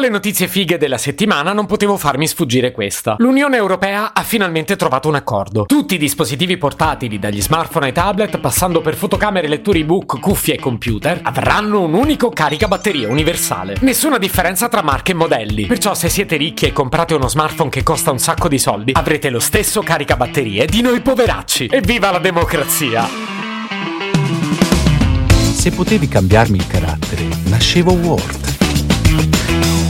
Le notizie fighe della settimana non potevo farmi sfuggire questa. L'Unione Europea ha finalmente trovato un accordo. Tutti i dispositivi portatili, dagli smartphone ai tablet, passando per fotocamere, letture ebook, cuffie e computer, avranno un unico caricabatteria universale. Nessuna differenza tra marche e modelli. Perciò se siete ricchi e comprate uno smartphone che costa un sacco di soldi, avrete lo stesso caricabatterie di noi poveracci. Evviva la democrazia! Se potevi cambiarmi il carattere, nascevo Ward.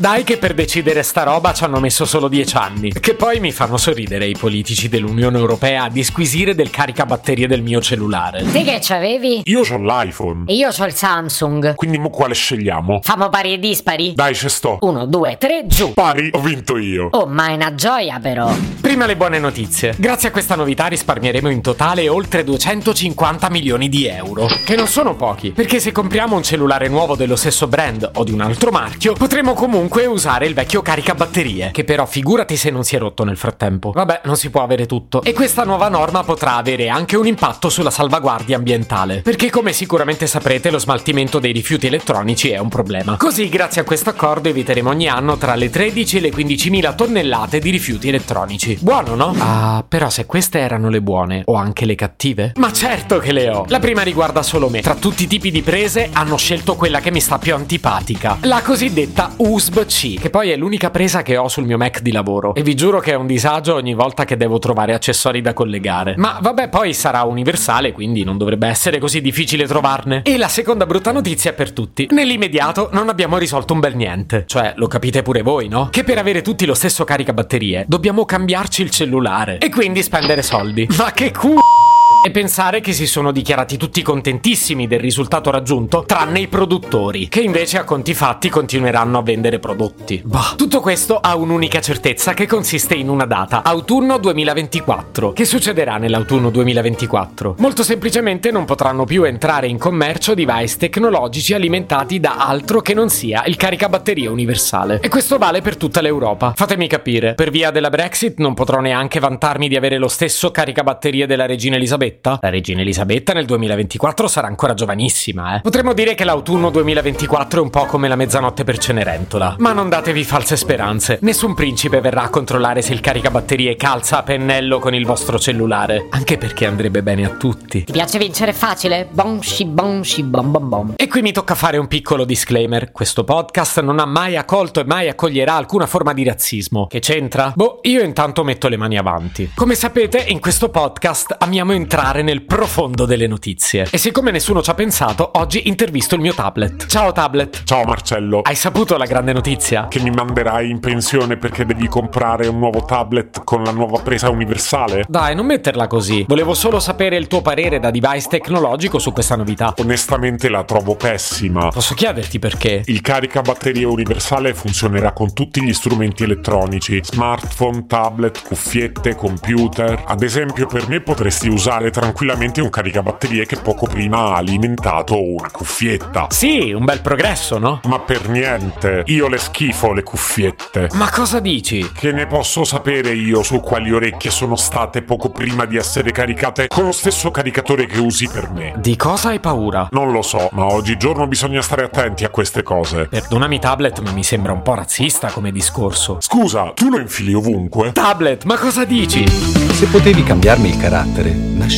Dai che per decidere sta roba ci hanno messo solo dieci anni. Che poi mi fanno sorridere i politici dell'Unione Europea a disquisire del caricabatterie del mio cellulare. Te che c'avevi? Io ho l'iPhone. E io ho il Samsung. Quindi mo quale scegliamo? Famo pari e dispari? Dai, ci sto. Uno, due, tre, giù. Pari, ho vinto io. Oh, ma è una gioia però. Prima le buone notizie. Grazie a questa novità risparmieremo in totale oltre 250 milioni di euro. Che non sono pochi, perché se compriamo un cellulare nuovo dello stesso brand o di un altro marchio, potremo comunque usare il vecchio caricabatterie, che però figurati se non si è rotto nel frattempo. Vabbè, non si può avere tutto. E questa nuova norma potrà avere anche un impatto sulla salvaguardia ambientale, perché come sicuramente saprete lo smaltimento dei rifiuti elettronici è un problema. Così, grazie a questo accordo, eviteremo ogni anno tra le 13 e le 15.000 tonnellate di rifiuti elettronici. Buono, no? Ah, però se queste erano le buone, o anche le cattive? Ma certo che le ho! La prima riguarda solo me. Tra tutti i tipi di prese hanno scelto quella che mi sta più antipatica, la cosiddetta USB C, che poi è l'unica presa che ho sul mio Mac di lavoro. E vi giuro che è un disagio ogni volta che devo trovare accessori da collegare. Ma vabbè, poi sarà universale, quindi non dovrebbe essere così difficile trovarne. E la seconda brutta notizia è per tutti. Nell'immediato non abbiamo risolto un bel niente. Cioè, lo capite pure voi, no? Che per avere tutti lo stesso caricabatterie dobbiamo cambiarci il cellulare. E quindi spendere soldi. Ma che culo! E pensare che si sono dichiarati tutti contentissimi del risultato raggiunto, tranne i produttori, che invece a conti fatti continueranno a vendere prodotti. Bah. Tutto questo ha un'unica certezza che consiste in una data, autunno 2024. Che succederà nell'autunno 2024? Molto semplicemente non potranno più entrare in commercio device tecnologici alimentati da altro che non sia il caricabatterie universale. E questo vale per tutta l'Europa. Fatemi capire, per via della Brexit non potrò neanche vantarmi di avere lo stesso caricabatterie della regina Elisabetta? La regina Elisabetta nel 2024 sarà ancora giovanissima, eh. Potremmo dire che l'autunno 2024 è un po' come la mezzanotte per Cenerentola. Ma non datevi false speranze. Nessun principe verrà a controllare se il caricabatterie calza a pennello con il vostro cellulare. Anche perché andrebbe bene a tutti. Ti piace vincere facile? Bon shi bon shi bom bom bom. E qui mi tocca fare un piccolo disclaimer. Questo podcast non ha mai accolto e mai accoglierà alcuna forma di razzismo. Che c'entra? Boh, io intanto metto le mani avanti. Come sapete, in questo podcast amiamo entrare nel profondo delle notizie. E siccome nessuno ci ha pensato, oggi intervisto il mio tablet. Ciao tablet. Ciao Marcello. Hai saputo la grande notizia? Che mi manderai in pensione perché devi comprare un nuovo tablet con la nuova presa universale? Dai, non metterla così. Volevo solo sapere il tuo parere da device tecnologico su questa novità. Onestamente la trovo pessima. Posso chiederti perché? Il caricabatterie universale funzionerà con tutti gli strumenti elettronici, smartphone, tablet, cuffiette, computer. Ad esempio, per me potresti usare tranquillamente un caricabatterie che poco prima ha alimentato una cuffietta. Sì, un bel progresso, no? Ma per niente, io le schifo le cuffiette. Ma cosa dici? Che ne posso sapere io su quali orecchie sono state poco prima di essere caricate con lo stesso caricatore che usi per me? Di cosa hai paura? Non lo so, ma oggigiorno bisogna stare attenti a queste cose. Perdonami tablet, ma mi sembra un po' razzista come discorso. Scusa, tu lo infili ovunque? Tablet, ma cosa dici? Se potevi cambiarmi il carattere,